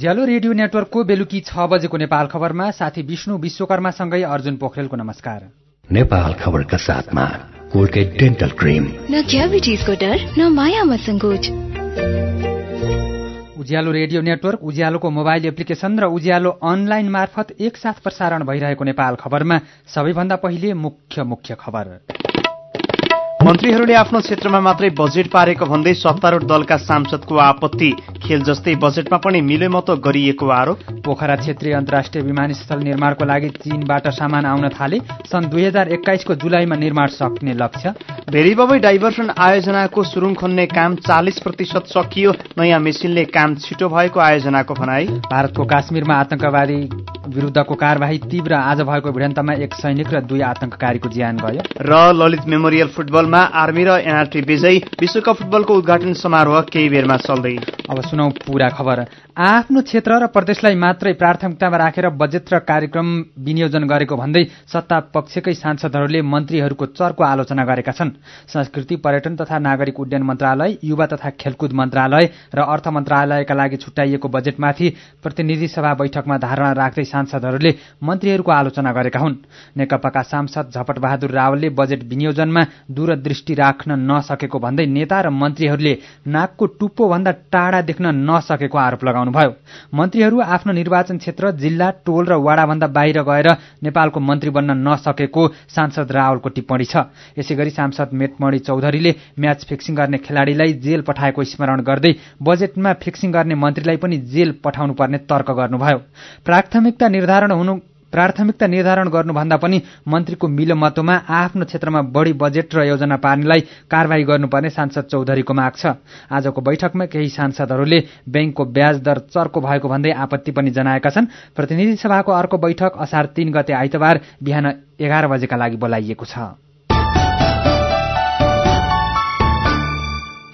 उज्यालो radio नेटवर्कको बेलुकी छ बजेको नेपाल खबरमा साथी विष्णु विश्वकर्मासँगै अर्जुन पोखरेलको नमस्कार। नेपाल खबरका साथमा कोलगेट डेन्टल क्रिम। न क्याभिटिजको डर न मायामा सङ्कोच। उज्यालो रेडियो नेटवर्क उज्यालोको मोबाइल एप्लिकेशन र उज्यालो अनलाइन मार्फत एकसाथ प्रसारण भइरहेको नेपाल खबरमा सबैभन्दा पहिले मुख्य मुख्य खबर। मन्त्रीहरूले आफ्नो क्षेत्रमा मात्रै बजेट पारेको भन्दै सत्तारूढ दलका सांसदको आपत्ति। खेल जस्तै बजेटमा पनि मिलेमतो गरिएको आरोप। पोखरा क्षेत्रीय अन्तर्राष्ट्रिय विमानस्थल निर्माणको लागि चीनबाट सामान आउन थाले। सन् दुई हजार एक्काइसको जुलाईमा निर्माण सक्ने लक्ष्य। भेरीबबै डाइभर्सन आयोजनाको सुरुङ खन्ने काम चालिस प्रतिशत सकियो। नयाँ मेसिनले काम छिटो भएको आयोजनाको भनाई। भारतको काश्मीरमा आतंकवादी विरुद्धको कार्यवाही तीव्र आज भएको भिडन्तमा एक सैनिक र दुई आतंककारीको ज्यान गयो। र ललित मेमोरियल फुटबलमा आर्मी र एनआरटी विजयी विश्वकप फुटबलको उद्घाटन समारोह केही बेरमा चल्दै। अब सुनौ पूरा खबर। आफ्नो क्षेत्र र प्रदेशलाई मात्रै प्राथमिकतामा राखेर बजेट र कार्यक्रम विनियोजन गरेको भन्दै सत्ता पक्षकै सांसदहरूले मन्त्रीहरूको चर्को आलोचना गरेका छन्। संस्कृति पर्यटन तथा नागरिक उड्डयन मन्त्रालय युवा तथा खेलकुद मन्त्रालय र अर्थ मन्त्रालयका लागि छुट्याइएको बजेटमाथि प्रतिनिधि सभा बैठकमा धारणा राख्दै सांसदहरूले मन्त्रीहरूको आलोचना गरेका हुन्। नेकपाका सांसद झपट बहादुर रावलले बजेट विनियोजनमा दूरदृष्टि राख्न नसकेको भन्दै नेता र मन्त्रीहरूले नाकको टुप्पो भन्दा टाढा देख्न नसकेको आरोप लगाउनुभयो। मन्त्रीहरू आफ्नो निर्वाचन क्षेत्र जिल्ला टोल र वाडाभन्दा बाहिर गएर नेपालको मन्त्री बन्न नसकेको सांसद रावलको टिप्पणी छ। यसै गरी सांसद मेटमणि चौधरीले म्याच फिक्सिङ गर्ने खेलाड़ीलाई जेल पठाएको स्मरण गर्दै बजेटमा फिक्सिङ गर्ने मन्त्रीलाई पनि जेल पठाउनु पर्ने तर्क गर्नुभयो। प्राथमिकता निर्धारण हुनु प्राथमिकता निर्धारण गर्नुभन्दा पनि मन्त्रीको मिलोमतोमा आफ्नो क्षेत्रमा बढ़ी बजेट र योजना पार्नेलाई कार्यवाही गर्नुपर्ने सांसद चौधरीको माग छ। आजको बैठकमा केही सांसदहरूले ब्याङ्कको ब्याज दर चर्को भएको भन्दै आपत्ति पनि जनाएका छन्। प्रतिनिधि सभाको अर्को बैठक असार तीन गते आइतबार बिहान एघार बजेका लागि बोलाइएको छ।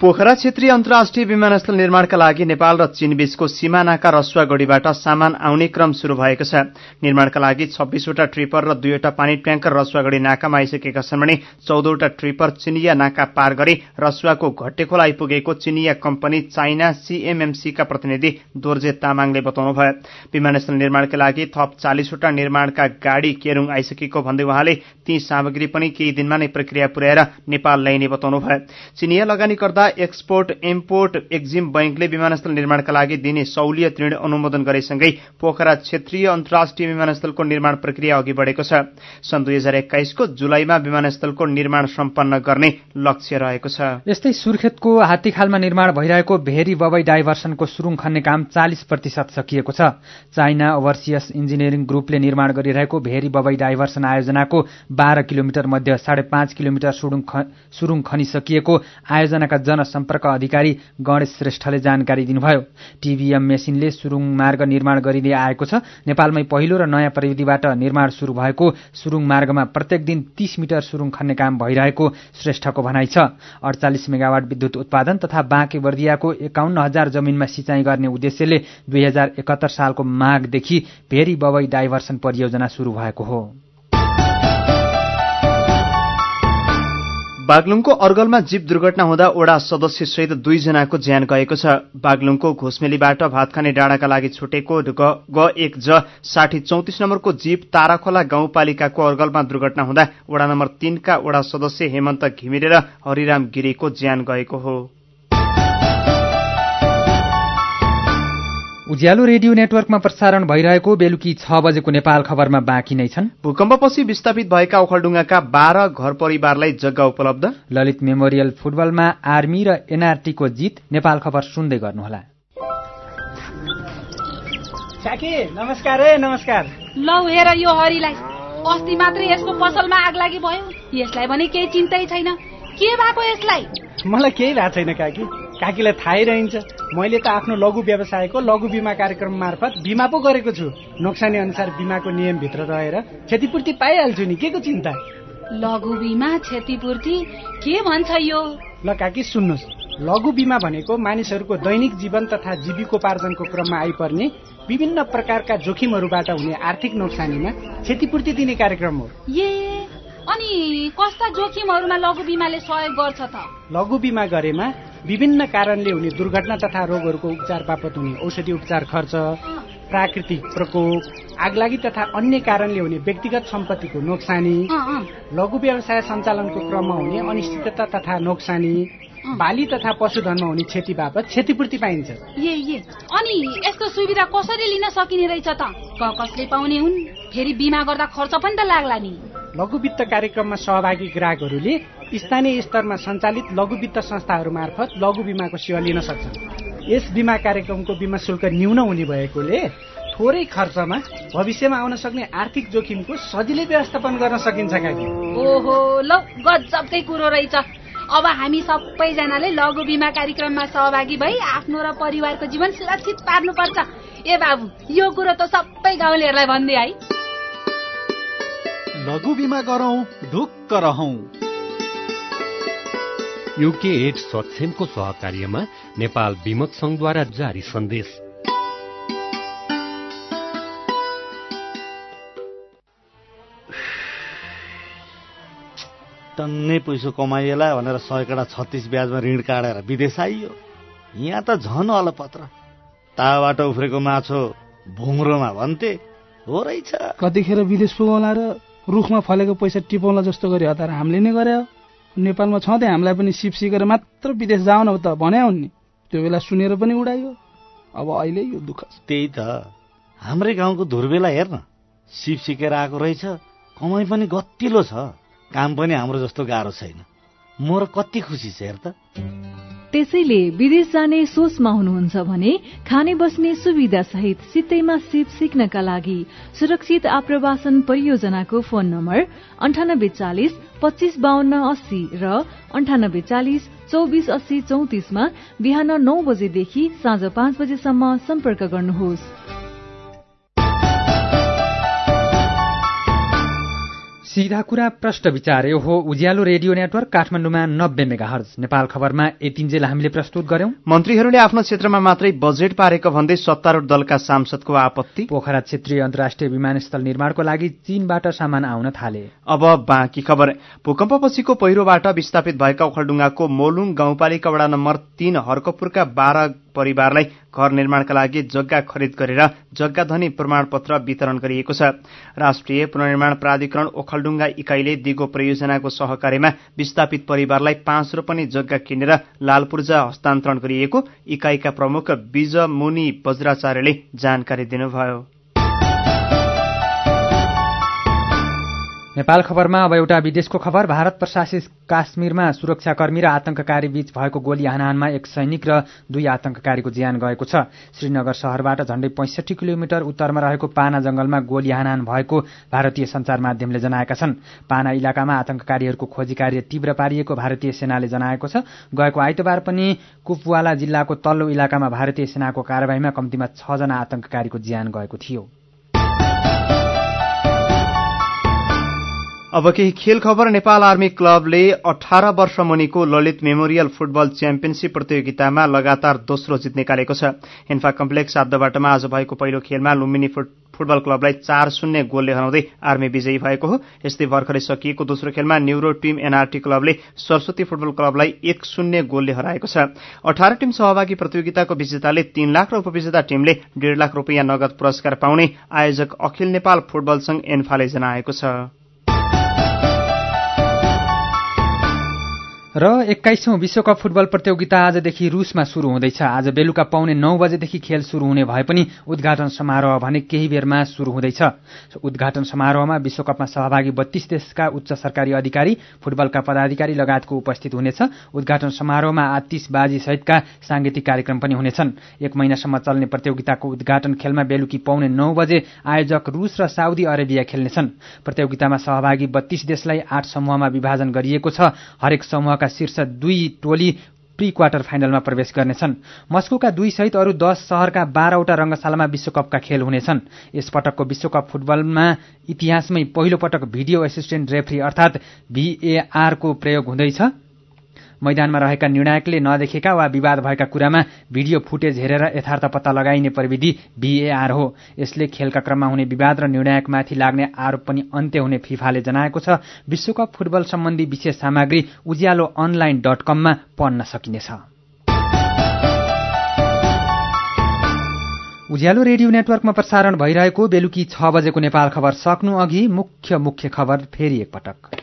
पोखरा क्षेत्रीय अन्तर्राष्ट्रिय विमानस्थल निर्माणका लागि नेपाल र चीन बीचको सिमानाका रसुवागढ़ीबाट सामान आउने क्रम शुरू भएको छ। निर्माणका लागि छब्बीसवटा ट्रिपर र दुईवटा पानी ट्याङ्कर रसुवागढ़ी नाकामा आइसकेका छन् भने चौधवटा ट्रिपर चिनिया नाका पार गरी रसुवाको घट्टेखोला आइपुगेको चिनिया कम्पनी चाइना सीएमएमसीका प्रतिनिधि दोर्जे तामाङले बताउनुभयो। विमानस्थल निर्माणका लागि थप चालिसवटा निर्माणका गाड़ी केरुङ आइसकेको भन्दै उहाँले ती सामग्री पनि केही दिनमा नै प्रक्रिया पुर्याएर नेपाल ल्याइने बताउनुभयो। चिनिया एक्सपोर्ट इम्पोर्ट एक्जिम बैंकले विमानस्थल निर्माणका लागि दिने सहुलियत ऋण अनुमोदन गरेसँगै पोखरा क्षेत्रीय अन्तर्राष्ट्रिय विमानस्थलको निर्माण प्रक्रिया अघि बढ़ेको छ। सन् दुई हजार एक्काइसको जुलाईमा विमानस्थलको निर्माण सम्पन्न गर्ने लक्ष्य रहेको छ। यस्तै सुर्खेतको हात्तीखालमा निर्माण भइरहेको भेरी बबई डाइभर्सनको सुरुङ खन्ने काम चालिस प्रतिशत सकिएको छ। चाइना ओभरसियस इन्जिनियरिङ ग्रुपले निर्माण गरिरहेको भेरी बबई डाइभर्सन आयोजनाको बाह्र किलोमिटर मध्ये साढे पाँच किलोमिटर सुरुङ खनिसकिएको आयोजनाका जनसम्पर्क अधिकारी गणेश श्रेष्ठले जानकारी दिनुभयो। टीभीएम मेसिनले सुरुङ मार्ग निर्माण गरिँदै आएको छ। नेपालमै पहिलो र नयाँ प्रविधिबाट निर्माण शुरू भएको सुरुङ मार्गमा प्रत्येक दिन तीस मिटर सुरुङ खन्ने काम भइरहेको श्रेष्ठको भनाइ छ। अडचालिस मेगावाट विद्युत उत्पादन तथा बाँके बर्दियाको एकाउन्न हजार जमिनमा सिंचाई गर्ने उद्देश्यले दुई हजार एकहत्तर सालको माघदेखि भेरी बबई डाइभर्सन परियोजना शुरू भएको हो। बागलुङको अर्गलमा जीप दुर्घटना हुँदा ओडा सदस्य सहित दुईजनाको ज्यान गएको छ। बागलुङको घोसमेलीबाट भातखाने डाँडाका लागि छुटेको ग एक ज साठी चौतिस नम्बरको जीप ताराखोला गाउँपालिकाको अर्गलमा दुर्घटना हुँदा वडा नम्बर तीनका वडा सदस्य हेमन्त घिमिरे र हरिराम गिरीको ज्यान गएको हो। उज्यालो रेडियो नेटवर्कमा प्रसारण भइरहेको बेलुकी छ बजेको नेपाल खबरमा बाँकी नै छन्। भूकम्पपछि विस्थापित भएका ओखलडुङ्गाका बाह्र घर परिवारलाई जग्गा उपलब्ध। ललित मेमोरियल फुटबलमा आर्मी र एनआरटीको जित नेपाल खबर सुन्दै गर्नुहोला। नमस्कार है नमस्कार। लौ हेर यो हरिलाई। अस्ति मात्रै यसको पसलमा आग लागि भयो। यसलाई भने केही चिन्तै छैन। के भएको यसलाई? मलाई केही भएको छैन काकी। काकीलाई थाहै रहन्छ। मैले त आफ्नो लघु व्यवसायको लघु बिमा कार्यक्रम मार्फत बिमा पो गरेको छु। नोक्सानी अनुसार बिमाको नियमभित्र रहेर क्षतिपूर्ति पाइहाल्छु नि। के को चिन्ता? लघु बिमा क्षतिपूर्ति? के भन्छ यो? ल काकी सुन्नुहोस्। लघु बिमा भनेको मानिसहरूको दैनिक जीवन तथा जीविकोपार्जनको क्रममा आइपर्ने विभिन्न प्रकारका जोखिमहरूबाट हुने आर्थिक नोक्सानीमा क्षतिपूर्ति दिने कार्यक्रम हो। ए अनि कस्ता जोखिमहरूमा लघु बिमाले सहयोग गर्छ त? लघु बिमा गरेमा विभिन्न कारणले हुने दुर्घटना तथा रोगहरूको उपचार बापत हुने औषधि उपचार खर्च प्राकृतिक प्रकोप आगलागी तथा अन्य कारणले हुने व्यक्तिगत सम्पत्तिको नोक्सानी। लघु व्यवसाय सञ्चालनको क्रममा हुने अनिश्चितता तथा नोक्सानी बाली तथा पशुधनमा हुने क्षति बापत क्षतिपूर्ति पाइन्छ। ये ये। अनि यस्तो सुविधा कसरी लिन सकिने रहेछ त? कसले पाउने हुन्? फेरि बिमा गर्दा खर्च पनि त लाग्ला नि। लघु वित्त कार्यक्रममा सहभागी ग्राहकहरूले स्थानीय स्तरमा सञ्चालित लघु वित्त संस्थाहरू मार्फत लघु बिमाको सेवा लिन सक्छन् यस बिमा कार्यक्रमको बिमा शुल्क न्यून हुने भएकोले थोरै खर्चमा भविष्यमा आउन सक्ने आर्थिक जोखिमको सजिलै व्यवस्थापन गर्न सकिन्छ काकी। ओहो लौ गजबकै कुरो रहेछ। अब हामी सबैजनाले लघु बिमा कार्यक्रममा सहभागी भई आफ्नो र परिवारको जीवन सुरक्षित पार्नुपर्छ। ए बाबु यो कुरो त सबै गाउँलेहरूलाई भनिदिए है। लघु बिमा गरौँ ढुक्क रहौं। युके एड सक्षमको सहकार्यमा नेपाल विमक संघद्वारा जारी सन्देश। टन्नै पैसो कमाइएला भनेर सयकडा छत्तिस ब्याजमा ऋण काटेर विदेश आइयो। यहाँ त झन अलपत्र। ताबाट उफ्रेको माछो भुङ्रोमा भन्थे। हो रहेछ। कतिखेर विदेश पुगौला र रुखमा फलेको पैसा टिपाउला जस्तो गरी हतार हामीले नै गरे नेपालमा छँदै हामीलाई पनि सिप सिकेर मात्र विदेश जाऊ न त भने हुन् नि। त्यो बेला सुनेर पनि उडाइयो। अब अहिले यो दुःख त्यही त। हाम्रै गाउँको धुर्बेला हेर्न। सिप सिकेर आएको रहेछ। कमाइ पनि गतिलो छ। काम पनि हाम्रो जस्तो गाह्रो छैन। म र कति खुसी छ हेर त। त्यसैले विदेश जाने सोचमा हुनुहुन्छ भने खाने बस्ने सुविधा सहित सित्तैमा सिप सिक्नका लागि सुरक्षित आप्रवासन परियोजनाको फोन नम्बर अन्ठानब्बे चालिस पच्चिस बाहन्न अस्सी र अन्ठानब्बे चालिस चौबिस अस्सी चौतिसमा बिहान नौ बजेदेखि साँझ पाँच बजेसम्म सम्पर्क गर्नुहोस्। सिधा कुरा प्रश्न विचार यो हो उज्यालो रेडियो नेटवर्क काठमाडौँमा नब्बे मेगाहर्ज। नेपाल खबरमा यतिन्जेल हामीले प्रस्तुत गर्यौं। मन्त्रीहरूले आफ्नो क्षेत्रमा मात्रै बजेट पारेको भन्दै सत्तारूढ दलका सांसदको आपत्ति। पोखरा क्षेत्रीय अन्तर्राष्ट्रिय विमानस्थल निर्माणको लागि चीनबाट सामान आउन थाले। अब बाँकी खबर। भूकम्पपछिको पहिरोबाट विस्थापित भएका ओखलडुङ्गाको मोलुङ गाउँपालिका वडा नम्बर तीन हर्कपुरका बाह्र परिवारलाई घर निर्माणका लागि जग्गा खरिद गरेर जग्गा धनी प्रमाणपत्र वितरण गरिएको छ। राष्ट्रिय पुनर्निर्माण प्राधिकरण ओखलडुङ्गा इकाइले दिगो परियोजनाको सहकार्यमा विस्थापित परिवारलाई पाँच रोपनी जग्गा किनेर लालपूर्जा हस्तान्तरण गरिएको इकाइका प्रमुख विज मुनि वज्राचार्यले जानकारी दिनुभयो। नेपाल खबरमा अब एउटा विदेशको खबर। भारत प्रशासित काश्मीरमा सुरक्षाकर्मी र आतंककारी बीच भएको गोली हानाहानमा एक सैनिक र दुई आतंककारीको ज्यान गएको छ। श्रीनगर शहरबाट झण्डै पैंसठी किलोमिटर उत्तरमा रहेको पाना जंगलमा गोली हानाहान भएको भारतीय संचार माध्यमले जनाएका छन्। पाना इलाकामा आतंककारीहरूको खोजी कार्य तीव्र पारिएको भारतीय सेनाले जनाएको छ। गएको आइतबार पनि कुपवाला जिल्लाको तल्लो इलाकामा भारतीय सेनाको कार्यवाहीमा कम्तीमा छजना आतंककारीको ज्यान गएको थियो। अब केही खेल खबर नेपाल आर्मी क्लबले अठार वर्ष मुनिको ललित मेमोरियल फुटबल च्याम्पियनशीप प्रतियोगितामा लगातार दोस्रो जित निकालेको छ। इन्फा कम्प्लेक्स आद्यबाटमा आज भएको पहिलो खेलमा लुम्बिनी फुटबल क्लबलाई चार शून्य गोलले हराउँदै आर्मी विजयी भएको हो। यस्तै भर्खरै सकिएको दोस्रो खेलमा न्युरो टीम एनआरटी क्लबले सरस्वती फुटबल क्लबलाई एक शून्य गोलले हराएको छ। अठार टीम सहभागी प्रतियोगिताको विजेताले तीन लाख र उपविजेता टीमले डेढ लाख रुपियाँ नगद पुरस्कार पाउने आयोजक अखिल नेपाल फुटबल संघ एन्फाले जनाएको छ। र एक्काइसौं विश्वकप फुटबल प्रतियोगिता आजदेखि रूसमा शुरू हुँदैछ। आज बेलुका पाउने नौ बजेदेखि खेल शुरू हुने भए पनि उद्घाटन समारोह भने केही बेरमा शुरू हुँदैछ। उद्घाटन समारोहमा विश्वकपमा सहभागी बत्तीस देशका उच्च सरकारी अधिकारी फुटबलका पदाधिकारी लगायतको उपस्थित हुनेछ। उद्घाटन समारोहमा आतिशबाजी सहितका सांगीतिक कार्यक्रम पनि हुनेछन्। एक महिनासम्म चल्ने प्रतियोगिताको उद्घाटन खेलमा बेलुकी पाउने नौ बजे आयोजक रूस र साउदी अरेबिया खेल्नेछन्। प्रतियोगितामा सहभागी बत्तीस देशलाई आठ समूहमा विभाजन गरिएको छ। हरेक समूहका शीर्ष दुई टोली प्री क्वार्टर फाइनलमा प्रवेश गर्नेछन्। मस्कोका दुई सहित अरू दश शहरका बाह्रवटा रंगशालामा विश्वकपका खेल हुनेछन्। यस पटकको विश्वकप फुटबलमा इतिहासमै पहिलो पटक भिडियो एसिस्टेन्ट रेफ्री अर्थात भीएआरको प्रयोग हुँदैछ। मैदानमा रहेका निर्णायकले नदेखेका वा विवाद भएका कुरामा भिडियो फुटेज हेरेर यथार्थ पत्ता लगाइने प्रविधि भिएआर हो। यसले खेलका क्रममा हुने विवाद र निर्णायकमाथि लाग्ने आरोप पनि अन्त्य हुने फिफाले जनाएको छ। विश्वकप फुटबल सम्बन्धी विशेष सामग्री उज्यालो अनलाइन डट कममा पढ्न सकिनेछ। उज्यालो रेडियो नेटवर्कमा प्रसारण भइरहेको बेलुकी छ बजेको नेपाल खबर सक्नु अघि मुख्य मुख्य खबर फेरि एकपटक।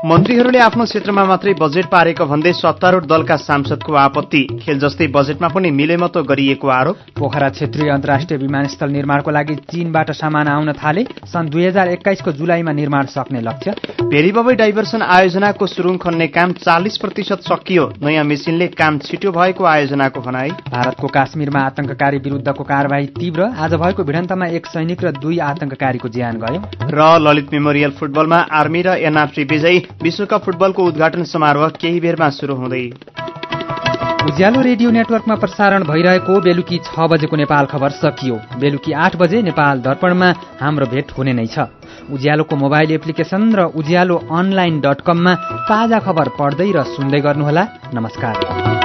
मन्त्रीहरूले आफ्नो क्षेत्रमा मात्रै बजेट पारेको भन्दै सत्तारूढ दलका सांसदको आपत्ति। खेल जस्तै बजेटमा पनि मिलेमतो गरिएको आरोप। पोखरा क्षेत्रीय अन्तर्राष्ट्रिय विमानस्थल निर्माणको लागि चीनबाट सामान आउन थाले। सन् दुई हजार एक्काइसको जुलाईमा निर्माण सक्ने लक्ष्य। भेरीबबै डाइभर्सन आयोजनाको सुरुङ खन्ने काम चालिस प्रतिशत सकियो। नयाँ मेसिनले काम छिटो भएको आयोजनाको भनाई। भारतको काश्मीरमा आतंककारी विरूद्धको कार्यवाही तीव्र। आज भएको भिडन्तमा एक सैनिक र दुई आतंककारीको ज्यान गयो। र ललित मेमोरियल फुटबलमा आर्मी र एनआरसी विजयी। विश्वकप फुटबलको उद्घाटन समारोह केही बेरमा शुरू हुँदै। उज्यालो रेडियो नेटवर्कमा प्रसारण भइरहेको बेलुकी छ बजेको नेपाल खबर सकियो। बेलुकी आठ बजे नेपाल दर्पणमा हाम्रो भेट हुने नै छ। उज्यालोको मोबाइल एप्लिकेसन र उज्यालो अनलाइन डट कममा ताजा खबर पढ्दै र सुन्दै गर्नुहोला। नमस्कार।